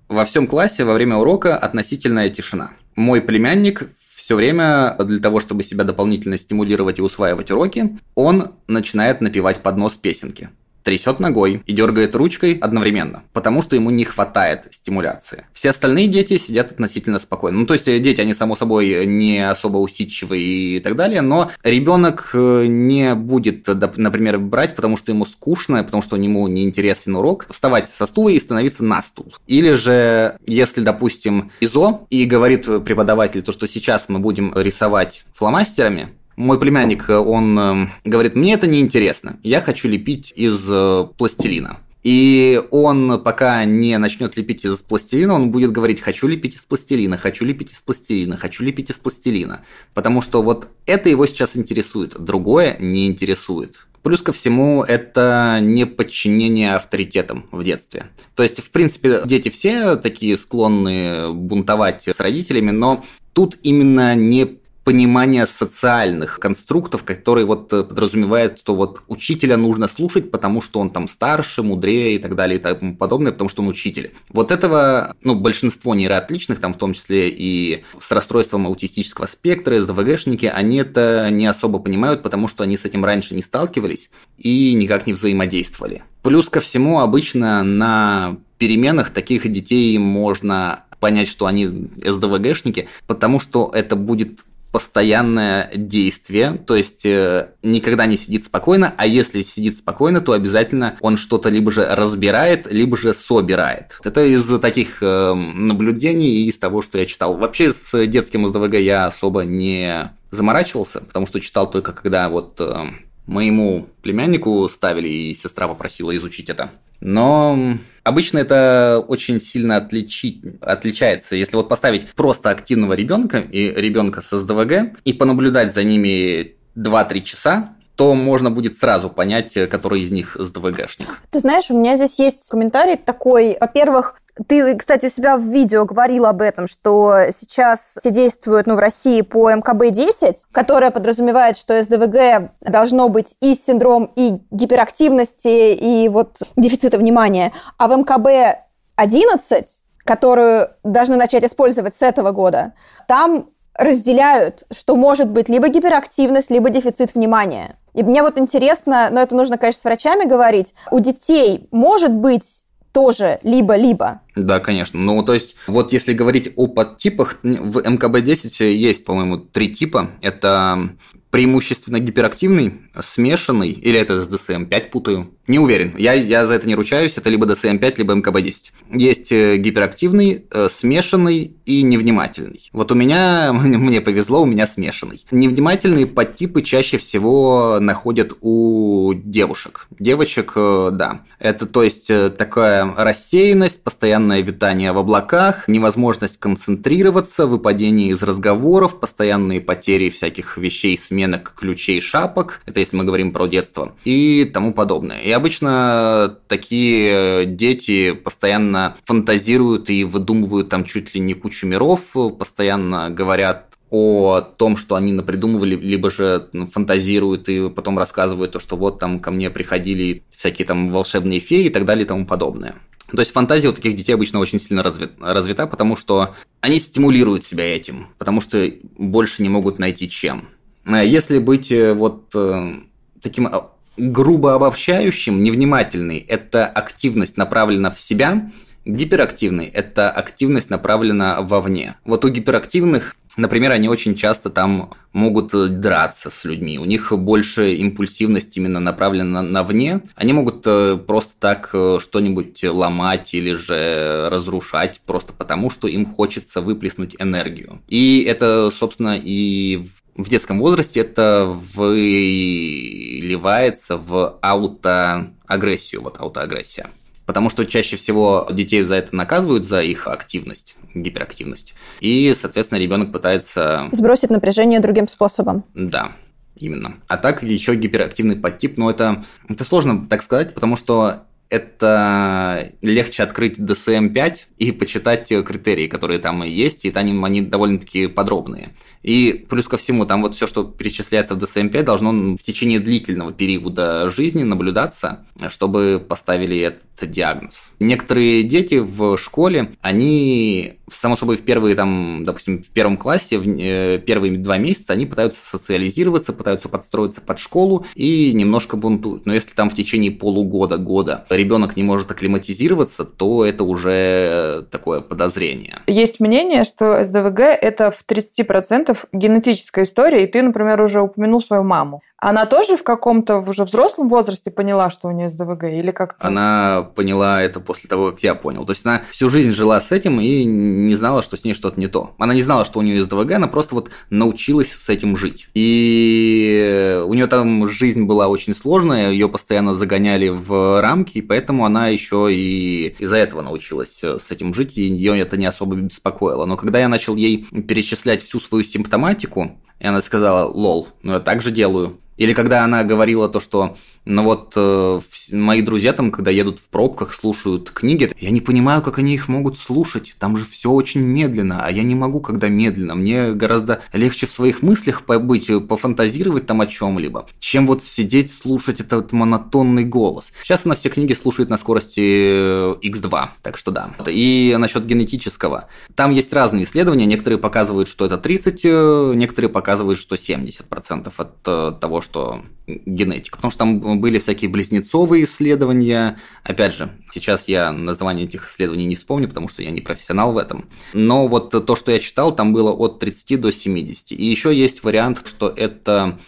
Во всем классе во время урока относительная тишина. Мой племянник все время для того, чтобы себя дополнительно стимулировать и усваивать уроки, он начинает напевать под нос песенки трясет ногой и дергает ручкой одновременно, потому что ему не хватает стимуляции. Все остальные дети сидят относительно спокойно. Ну, то есть дети, они, само собой, не особо усидчивые и так далее, но ребенок э, не будет, например, брать, потому что ему скучно, потому что ему не интересен урок, вставать со стула и становиться на стул. Или же, если, допустим, ИЗО, и говорит преподаватель то, что сейчас мы будем рисовать фломастерами, мой племянник, э, он э, говорит, мне это не интересно, я хочу лепить из э, пластилина. И он, пока не начнет лепить из пластилина, он будет говорить, хочу лепить из пластилина, хочу лепить из пластилина, хочу лепить из пластилина. Потому что вот это его сейчас интересует, другое не интересует. Плюс ко всему, это не подчинение авторитетам в детстве. То есть, в принципе, дети все такие склонны бунтовать с родителями, но тут именно не понимание социальных конструктов, которые вот э, подразумевают, что вот учителя нужно слушать, потому что он там старше, мудрее и так далее и тому подобное, потому что он учитель. Вот этого, ну, большинство нейроотличных, там в том числе и с расстройством аутистического спектра, СДВГшники, они это не особо понимают, потому что они с этим раньше не сталкивались и никак не взаимодействовали. Плюс ко всему, обычно на переменах таких детей можно понять, что они СДВГшники, потому что это будет постоянное действие, то есть э, никогда не сидит спокойно, а если сидит спокойно, то обязательно он что-то либо же разбирает, либо же собирает. Это из таких э, наблюдений и из того, что я читал. Вообще с детским СДВГ я особо не заморачивался, потому что читал только когда вот э, моему племяннику ставили, и сестра попросила изучить это. Но обычно это очень сильно отличить, отличается. Если вот поставить просто активного ребенка и ребенка с СДВГ и понаблюдать за ними 2-3 часа, то можно будет сразу понять, который из них СДВГшник. Ты знаешь, у меня здесь есть комментарий такой. Во-первых, ты, кстати, у себя в видео говорил об этом, что сейчас все действуют ну, в России по МКБ-10, которая подразумевает, что СДВГ должно быть и синдром и гиперактивности, и вот дефицита внимания. А в МКБ-11, которую должны начать использовать с этого года, там разделяют, что может быть либо гиперактивность, либо дефицит внимания. И мне вот интересно, но это нужно, конечно, с врачами говорить, у детей может быть тоже либо-либо. Да, конечно. Ну, то есть, вот если говорить о подтипах, в МКБ-10 есть, по-моему, три типа. Это преимущественно гиперактивный, смешанный, или это с DSM-5 путаю, не уверен. Я, я за это не ручаюсь, это либо DSM-5, либо МКБ-10. Есть э, гиперактивный, э, смешанный и невнимательный. Вот у меня, мне повезло, у меня смешанный. Невнимательные подтипы чаще всего находят у девушек. Девочек, э, да. Это, то есть, такая рассеянность, постоянное витание в облаках, невозможность концентрироваться, выпадение из разговоров, постоянные потери всяких вещей, сменок, ключей, шапок. Это если мы говорим про детство. И тому подобное. И обычно такие дети постоянно фантазируют и выдумывают там чуть ли не кучу миров, постоянно говорят о том, что они напридумывали, либо же фантазируют и потом рассказывают то, что вот там ко мне приходили всякие там волшебные феи и так далее и тому подобное. То есть фантазия у таких детей обычно очень сильно развита, потому что они стимулируют себя этим, потому что больше не могут найти чем. А если быть э, вот э, таким а, грубо обобщающим, невнимательный, это активность направлена в себя, гиперактивный – это активность направлена вовне. Вот у гиперактивных Например, они очень часто там могут э, драться с людьми. У них больше импульсивность именно направлена на вне. Они могут э, просто так э, что-нибудь ломать или же разрушать просто потому, что им хочется выплеснуть энергию. И это, собственно, и в детском возрасте это выливается в аутоагрессию, вот аутоагрессия. Потому что чаще всего детей за это наказывают, за их активность, гиперактивность. И, соответственно, ребенок пытается... Сбросить напряжение другим способом. Да, именно. А так еще гиперактивный подтип, но это, это сложно так сказать, потому что это легче открыть DSM-5 и почитать критерии, которые там есть, и там они довольно-таки подробные. И плюс ко всему, там вот все, что перечисляется в DSM-5, должно в течение длительного периода жизни наблюдаться, чтобы поставили этот диагноз. Некоторые дети в школе, они, само собой, в первые, там, допустим, в первом классе, в э, первые два месяца, они пытаются социализироваться, пытаются подстроиться под школу и немножко бунтуют. Но если там в течение полугода, года ребенок не может акклиматизироваться, то это уже такое подозрение. Есть мнение, что СДВГ это в 30% генетическая история, и ты, например, уже упомянул свою маму. Она тоже в каком-то уже взрослом возрасте поняла, что у нее СДВГ, или как-то? Она поняла это после того, как я понял. То есть она всю жизнь жила с этим и не знала, что с ней что-то не то. Она не знала, что у нее СДВГ, она просто вот научилась с этим жить. И у нее там жизнь была очень сложная, ее постоянно загоняли в рамки, и поэтому она еще и из-за этого научилась с этим жить, и ее это не особо беспокоило. Но когда я начал ей перечислять всю свою симптоматику, и она сказала, лол, ну я так же делаю. Или когда она говорила то, что но вот э, мои друзья там, когда едут в пробках, слушают книги, я не понимаю, как они их могут слушать. Там же все очень медленно, а я не могу, когда медленно. Мне гораздо легче в своих мыслях побыть, э, пофантазировать там о чем-либо, чем вот сидеть, слушать этот монотонный голос. Сейчас она все книги слушает на скорости X2, э, так что да. И насчет генетического. Там есть разные исследования, некоторые показывают, что это 30, э, некоторые показывают, что 70% от того, что генетика. Потому что там были всякие близнецовые исследования. Опять же, сейчас я название этих исследований не вспомню, потому что я не профессионал в этом. Но вот то, что я читал, там было от 30 до 70. И еще есть вариант, что это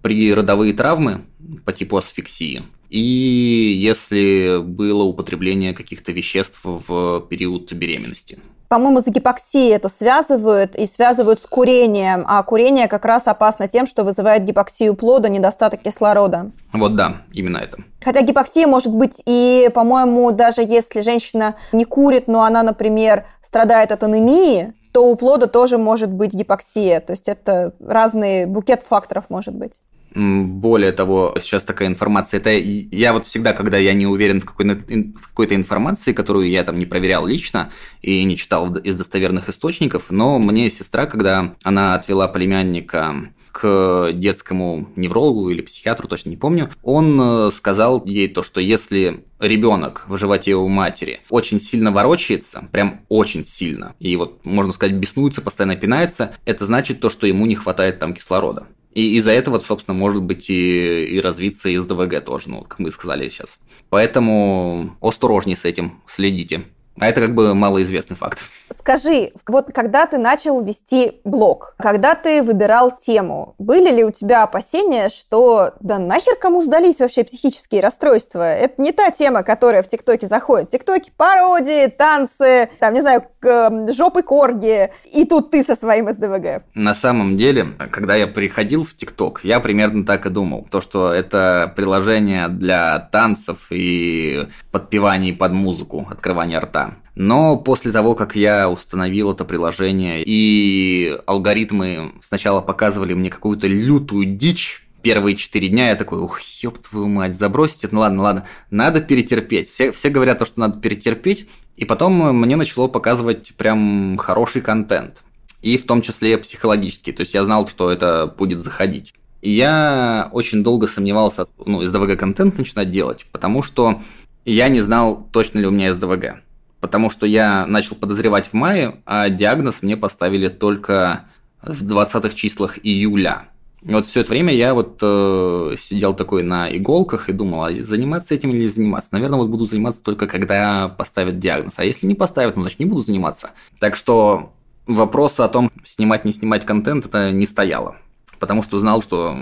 при родовые травмы по типу асфиксии. И если было употребление каких-то веществ в период беременности. По-моему, с гипоксией это связывают и связывают с курением. А курение как раз опасно тем, что вызывает гипоксию плода, недостаток кислорода. Вот да, именно это. Хотя гипоксия может быть и, по-моему, даже если женщина не курит, но она, например, страдает от анемии, то у плода тоже может быть гипоксия. То есть это разный букет факторов может быть. Более того, сейчас такая информация, это я вот всегда, когда я не уверен в какой-то, в какой-то информации, которую я там не проверял лично и не читал из достоверных источников, но мне сестра, когда она отвела племянника к детскому неврологу или психиатру, точно не помню, он э, сказал ей то, что если ребенок в животе у матери очень сильно ворочается, прям очень сильно, и вот, можно сказать, беснуется, постоянно пинается, это значит то, что ему не хватает там кислорода. И из-за этого, собственно, может быть и, и развиться из ДВГ тоже, ну, как мы сказали сейчас. Поэтому осторожней с этим, следите. А это как бы малоизвестный факт. Скажи, вот когда ты начал вести блог, когда ты выбирал тему, были ли у тебя опасения, что да нахер кому сдались вообще психические расстройства? Это не та тема, которая в ТикТоке заходит. В ТикТоке пародии, танцы, там, не знаю, эм, жопы корги, и тут ты со своим СДВГ. На самом деле, когда я приходил в ТикТок, я примерно так и думал. То, что это приложение для танцев и подпеваний под музыку, открывания рта. Но после того, как я установил это приложение, и алгоритмы сначала показывали мне какую-то лютую дичь, первые четыре дня я такой, ух, ёб твою мать, забросить это, ну ладно, ладно, надо перетерпеть. Все, все говорят то, что надо перетерпеть, и потом мне начало показывать прям хороший контент. И в том числе психологический, то есть я знал, что это будет заходить. Я очень долго сомневался, ну, из ДВГ контент начинать делать, потому что я не знал, точно ли у меня СДВГ. Потому что я начал подозревать в мае, а диагноз мне поставили только в 20-х числах июля. И вот все это время я вот э, сидел такой на иголках и думал, а заниматься этим или заниматься? Наверное, вот буду заниматься только когда поставят диагноз. А если не поставят, ну, значит, не буду заниматься. Так что вопрос о том, снимать, не снимать контент, это не стояло. Потому что знал, что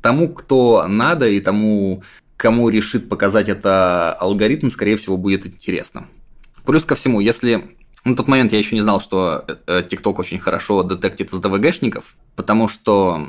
тому, кто надо, и тому, кому решит показать это алгоритм, скорее всего, будет интересно. Плюс ко всему, если на тот момент я еще не знал, что TikTok очень хорошо детектит СДВГшников, потому что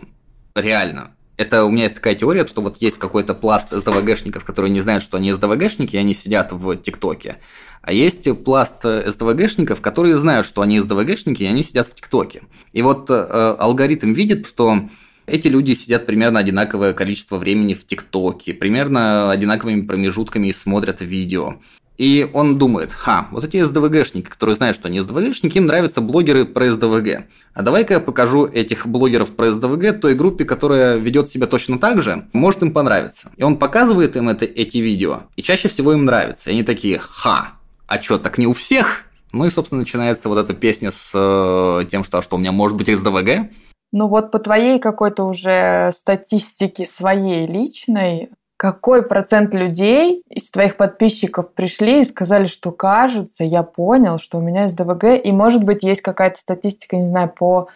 реально. Это у меня есть такая теория, что вот есть какой-то пласт СДВГшников, которые не знают, что они СДВГшники, и они сидят в ТикТоке. А есть пласт СДВГшников, которые знают, что они СДВГшники, и они сидят в ТикТоке. И вот э, алгоритм видит, что эти люди сидят примерно одинаковое количество времени в ТикТоке, примерно одинаковыми промежутками смотрят видео. И он думает, ха, вот эти СДВГшники, которые знают, что они СДВГшники, им нравятся блогеры про СДВГ. А давай-ка я покажу этих блогеров про СДВГ той группе, которая ведет себя точно так же, может им понравиться. И он показывает им это, эти видео, и чаще всего им нравится. И они такие, ха, а что, так не у всех? Ну и, собственно, начинается вот эта песня с э, тем, что, что у меня может быть СДВГ. Ну вот по твоей какой-то уже статистике своей личной, какой процент людей из твоих подписчиков пришли и сказали, что кажется, я понял, что у меня есть ДВГ, и может быть есть какая-то статистика, не знаю, по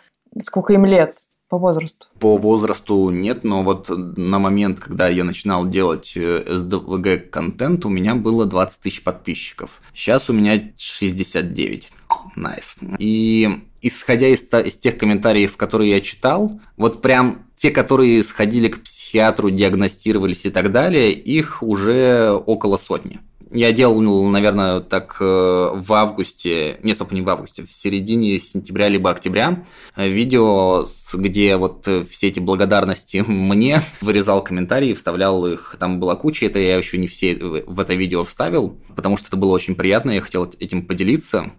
сколько им лет, по возрасту? По возрасту нет, но вот на момент, когда я начинал делать э, СДВГ контент, у меня было 20 тысяч подписчиков. Сейчас у меня 69. Nice. Nice. И исходя из, из тех комментариев, которые я читал, вот прям те, которые сходили к психиатру, диагностировались и так далее, их уже около сотни. Я делал, наверное, так э, в августе, не, стоп, не в августе, в середине сентября либо октября э, видео, где вот все эти благодарности мне вырезал комментарии, вставлял их, там была куча, это я еще не все в это видео вставил, потому что это было очень приятно, я хотел этим поделиться,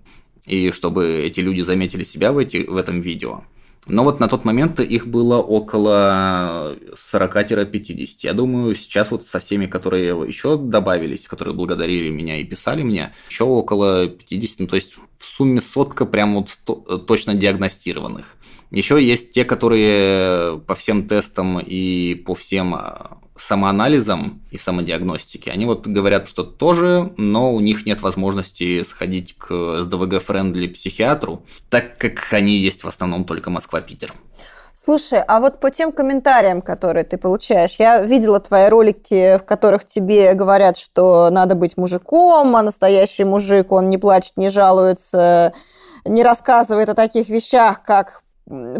и чтобы эти люди заметили себя в, эти, в этом видео. Но вот на тот момент их было около 40-50. Я думаю, сейчас вот со всеми, которые еще добавились, которые благодарили меня и писали мне, еще около 50, ну то есть в сумме сотка прям вот точно диагностированных. Еще есть те, которые по всем тестам и по всем а, самоанализом и самодиагностики, они вот говорят, что тоже, но у них нет возможности сходить к СДВГ- friendly психиатру, так как они есть в основном только Москва-Питер. Слушай, а вот по тем комментариям, которые ты получаешь, я видела твои ролики, в которых тебе говорят, что надо быть мужиком, а настоящий мужик, он не плачет, не жалуется, не рассказывает о таких вещах, как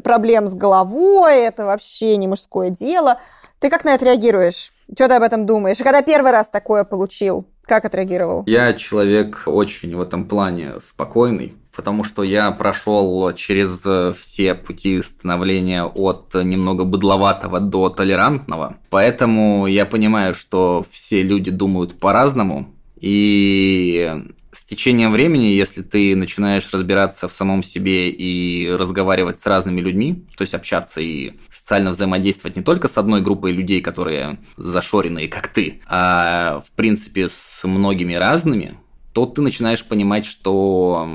проблем с головой, это вообще не мужское дело. Ты как на это реагируешь? Что ты об этом думаешь? И когда первый раз такое получил, как отреагировал? Я человек очень в этом плане спокойный, потому что я прошел через все пути становления от немного быдловатого до толерантного. Поэтому я понимаю, что все люди думают по-разному. И с течением времени, если ты начинаешь разбираться в самом себе и разговаривать с разными людьми, то есть общаться и социально взаимодействовать не только с одной группой людей, которые зашоренные, как ты, а в принципе с многими разными, то ты начинаешь понимать, что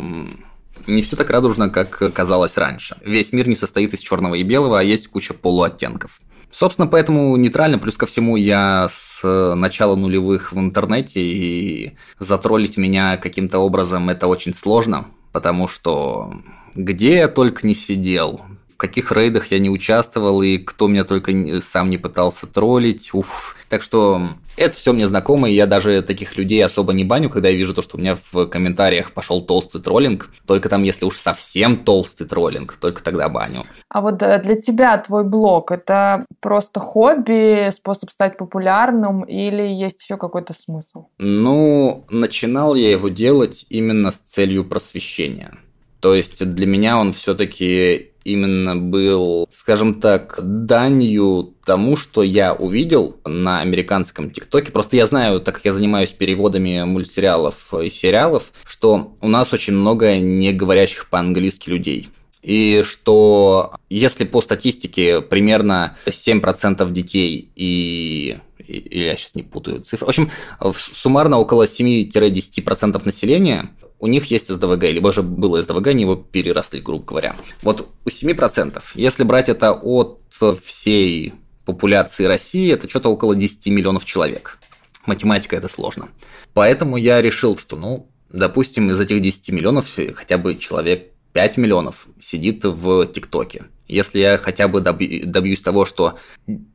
не все так радужно, как казалось раньше. Весь мир не состоит из черного и белого, а есть куча полуоттенков. Собственно, поэтому нейтрально, плюс ко всему, я с начала нулевых в интернете, и затроллить меня каким-то образом это очень сложно, потому что где я только не сидел, каких рейдах я не участвовал и кто меня только сам не пытался троллить. Уф. Так что это все мне знакомо, и я даже таких людей особо не баню, когда я вижу то, что у меня в комментариях пошел толстый троллинг. Только там, если уж совсем толстый троллинг, только тогда баню. А вот э, для тебя твой блог это просто хобби, способ стать популярным или есть еще какой-то смысл? Ну, начинал я его делать именно с целью просвещения. То есть для меня он все-таки именно был, скажем так, данью тому, что я увидел на американском ТикТоке. Просто я знаю, так как я занимаюсь переводами мультсериалов и сериалов, что у нас очень много не говорящих по-английски людей. И что если по статистике примерно 7% детей и или я сейчас не путаю цифры. В общем, суммарно около 7-10% населения у них есть СДВГ, либо же было СДВГ, они его переросли, грубо говоря. Вот у 7%, если брать это от всей популяции России, это что-то около 10 миллионов человек. Математика это сложно. Поэтому я решил, что, ну, допустим, из этих 10 миллионов хотя бы человек 5 миллионов сидит в ТикТоке. Если я хотя бы добьюсь того, что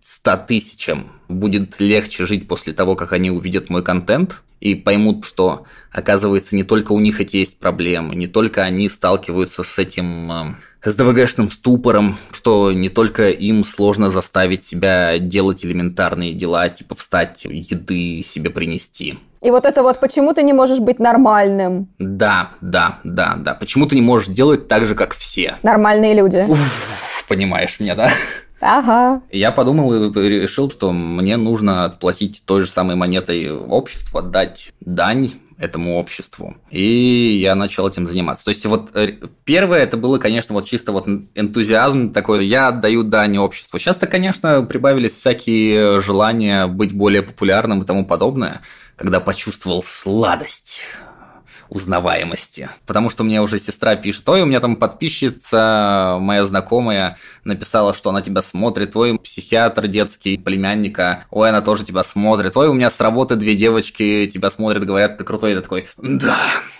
100 тысячам будет легче жить после того, как они увидят мой контент, и поймут, что, оказывается, не только у них эти есть проблемы, не только они сталкиваются с этим э, СДВГшным ступором, что не только им сложно заставить себя делать элементарные дела, типа встать, еды себе принести. И вот это вот почему ты не можешь быть нормальным? Да, да, да, да. Почему ты не можешь делать так же, как все? Нормальные люди. Уф, понимаешь меня, да? Ага. Я подумал и решил, что мне нужно отплатить той же самой монетой обществу, отдать дань этому обществу. И я начал этим заниматься. То есть вот э, первое это было, конечно, вот чисто вот энтузиазм такой, я отдаю дань обществу. Сейчас-то, конечно, прибавились всякие желания быть более популярным и тому подобное, когда почувствовал сладость узнаваемости. Потому что мне уже сестра пишет, ой, у меня там подписчица, моя знакомая, написала, что она тебя смотрит, ой, психиатр детский, племянника, ой, она тоже тебя смотрит, ой, у меня с работы две девочки тебя смотрят, говорят, ты крутой, и ты такой, да,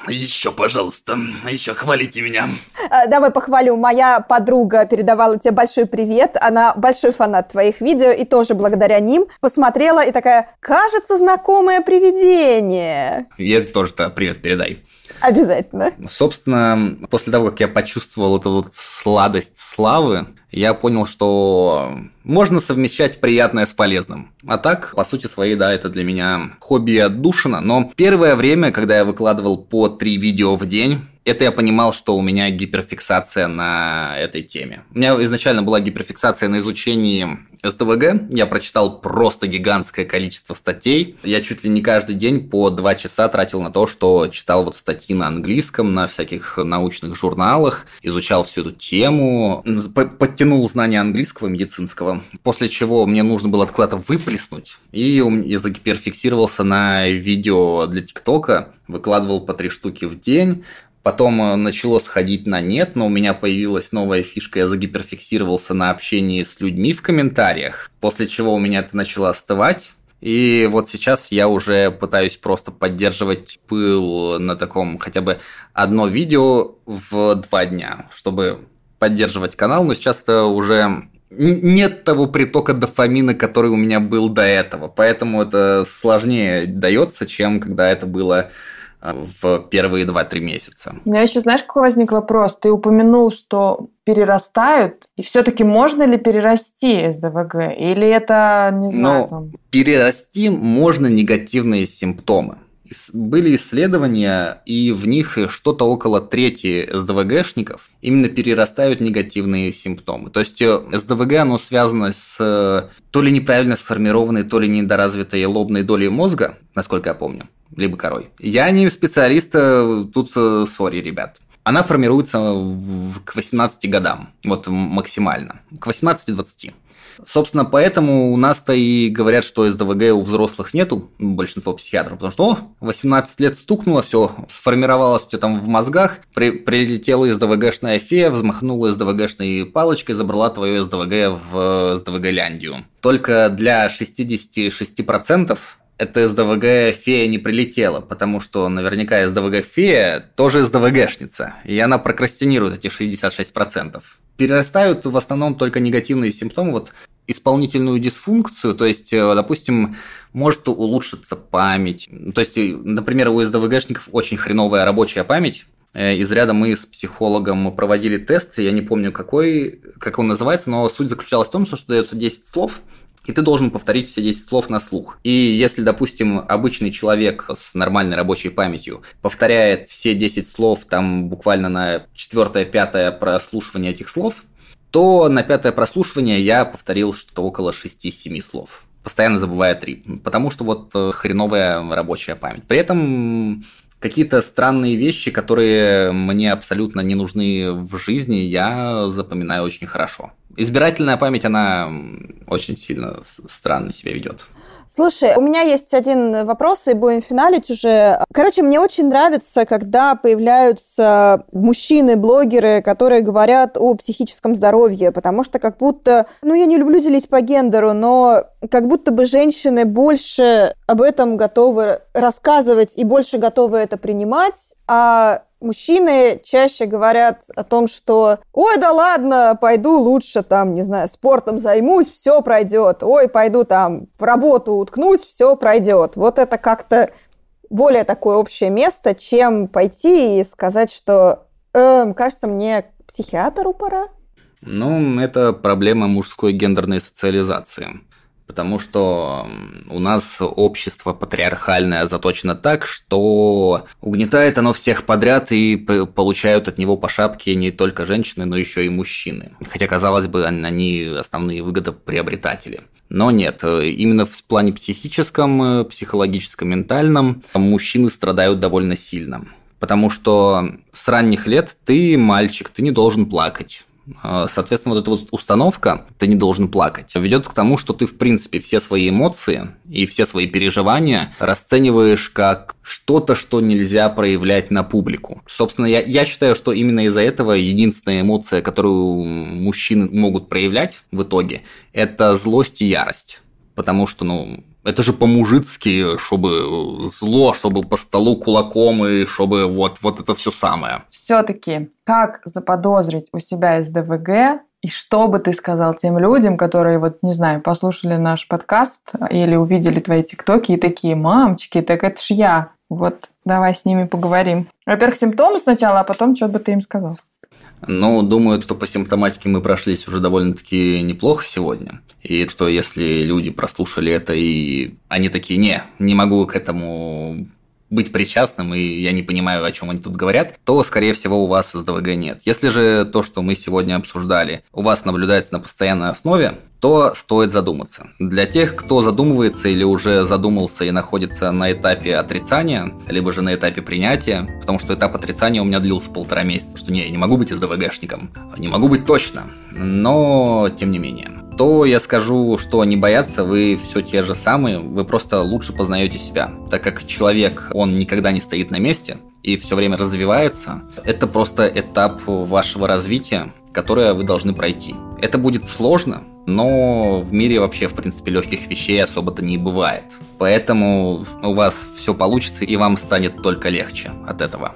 еще, пожалуйста, еще хвалите меня. А, давай похвалю. Моя подруга передавала тебе большой привет. Она большой фанат твоих видео, и тоже благодаря ним посмотрела и такая, кажется, знакомое привидение. И это тоже -то привет передай. Обязательно. Собственно, после того, как я почувствовал эту вот сладость славы, я понял, что можно совмещать приятное с полезным. А так, по сути своей, да, это для меня хобби отдушина. Но первое время, когда я выкладывал по три видео в день, это я понимал, что у меня гиперфиксация на этой теме. У меня изначально была гиперфиксация на изучении СТВГ. Я прочитал просто гигантское количество статей. Я чуть ли не каждый день по два часа тратил на то, что читал вот статьи на английском, на всяких научных журналах, изучал всю эту тему, подтянул знания английского, медицинского, после чего мне нужно было куда-то выплеснуть, и я загиперфиксировался на видео для ТикТока, выкладывал по три штуки в день, Потом э, начало сходить на нет, но у меня появилась новая фишка, я загиперфиксировался на общении с людьми в комментариях, после чего у меня это начало остывать. И вот сейчас я уже пытаюсь просто поддерживать пыл на таком хотя бы одно видео в два дня, чтобы поддерживать канал, но сейчас это уже нет того притока дофамина, который у меня был до этого, поэтому это сложнее дается, чем когда это было в первые 2-3 месяца. У меня еще, знаешь, какой возник вопрос? Ты упомянул, что перерастают, и все-таки можно ли перерасти СДВГ? Или это, не знаю, ну, там... перерасти можно негативные симптомы. Были исследования, и в них что-то около трети СДВГшников именно перерастают негативные симптомы. То есть э, СДВГ, оно связано с э, то ли неправильно сформированной, то ли недоразвитой лобной долей мозга, насколько я помню либо корой. Я не специалист, э, тут э, сори, ребят. Она формируется к 18 годам, вот максимально, к 18-20. Собственно, поэтому у нас-то и говорят, что СДВГ у взрослых нету, большинство психиатров, потому что, о, 18 лет стукнуло, все сформировалось у тебя там в мозгах, при, прилетела СДВГшная фея, взмахнула СДВГшной палочкой, забрала твою СДВГ в СДВГ-ляндию. Только для 66% эта СДВГ фея не прилетела, потому что наверняка СДВГ фея тоже СДВГшница, и она прокрастинирует эти 66%. Перерастают в основном только негативные симптомы, вот исполнительную дисфункцию, то есть, э, допустим, может улучшиться память. То есть, э, например, у СДВГшников очень хреновая рабочая память, э, из ряда мы с психологом проводили тест, я не помню какой, как он называется, но суть заключалась в том, что дается 10 слов, и ты должен повторить все 10 слов на слух. И если, допустим, обычный человек с нормальной рабочей памятью повторяет все 10 слов там буквально на четвертое-пятое прослушивание этих слов, то на пятое прослушивание я повторил что-то около 6-7 слов постоянно забывая три, потому что вот э, хреновая рабочая память. При этом какие-то странные вещи, которые мне абсолютно не нужны в жизни, я запоминаю очень хорошо избирательная память, она очень сильно странно себя ведет. Слушай, у меня есть один вопрос, и будем финалить уже. Короче, мне очень нравится, когда появляются мужчины-блогеры, которые говорят о психическом здоровье, потому что как будто, ну, я не люблю делить по гендеру, но как будто бы женщины больше об этом готовы рассказывать и больше готовы это принимать, а мужчины чаще говорят о том, что «Ой, да ладно, пойду лучше там, не знаю, спортом займусь, все пройдет. Ой, пойду там в работу уткнусь, все пройдет». Вот это как-то более такое общее место, чем пойти и сказать, что эм, «Кажется, мне к психиатру пора». Ну, это проблема мужской гендерной социализации потому что у нас общество патриархальное заточено так, что угнетает оно всех подряд и получают от него по шапке не только женщины, но еще и мужчины. Хотя, казалось бы, они основные выгодоприобретатели. Но нет, именно в плане психическом, психологическом, ментальном мужчины страдают довольно сильно. Потому что с ранних лет ты мальчик, ты не должен плакать соответственно, вот эта вот установка «ты не должен плакать» ведет к тому, что ты, в принципе, все свои эмоции и все свои переживания расцениваешь как что-то, что нельзя проявлять на публику. Собственно, я, я считаю, что именно из-за этого единственная эмоция, которую мужчины могут проявлять в итоге, это злость и ярость. Потому что, ну, это же по-мужицки, чтобы зло, чтобы по столу кулаком и чтобы вот, вот это все самое. Все-таки, как заподозрить у себя СДВГ и что бы ты сказал тем людям, которые, вот, не знаю, послушали наш подкаст или увидели твои тиктоки и такие, мамочки, так это ж я. Вот, давай с ними поговорим. Во-первых, симптомы сначала, а потом что бы ты им сказал. Ну, думаю, что по симптоматике мы прошлись уже довольно-таки неплохо сегодня. И что если люди прослушали это и они такие, не, не могу к этому быть причастным, и я не понимаю, о чем они тут говорят, то, скорее всего, у вас СДВГ нет. Если же то, что мы сегодня обсуждали, у вас наблюдается на постоянной основе, то стоит задуматься. Для тех, кто задумывается или уже задумался и находится на этапе отрицания, либо же на этапе принятия, потому что этап отрицания у меня длился полтора месяца, что не, я не могу быть СДВГшником, не могу быть точно, но тем не менее то я скажу, что не бояться вы все те же самые, вы просто лучше познаете себя, так как человек, он никогда не стоит на месте и все время развивается. Это просто этап вашего развития, которое вы должны пройти. Это будет сложно, но в мире вообще, в принципе, легких вещей особо-то не бывает. Поэтому у вас все получится, и вам станет только легче от этого.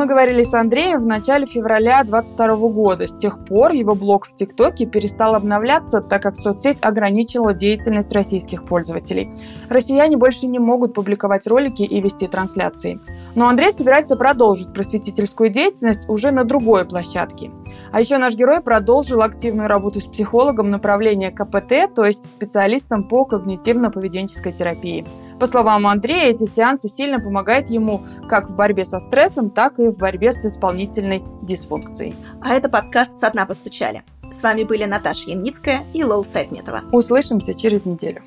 Мы говорили с Андреем в начале февраля 2022 года. С тех пор его блог в ТикТоке перестал обновляться, так как соцсеть ограничила деятельность российских пользователей. Россияне больше не могут публиковать ролики и вести трансляции. Но Андрей собирается продолжить просветительскую деятельность уже на другой площадке. А еще наш герой продолжил активную работу с психологом направления КПТ, то есть специалистом по когнитивно-поведенческой терапии. По словам Андрея, эти сеансы сильно помогают ему как в борьбе со стрессом, так и в борьбе с исполнительной дисфункцией. А это подкаст «Со дна постучали». С вами были Наташа Ямницкая и Лол Сайтметова. Услышимся через неделю.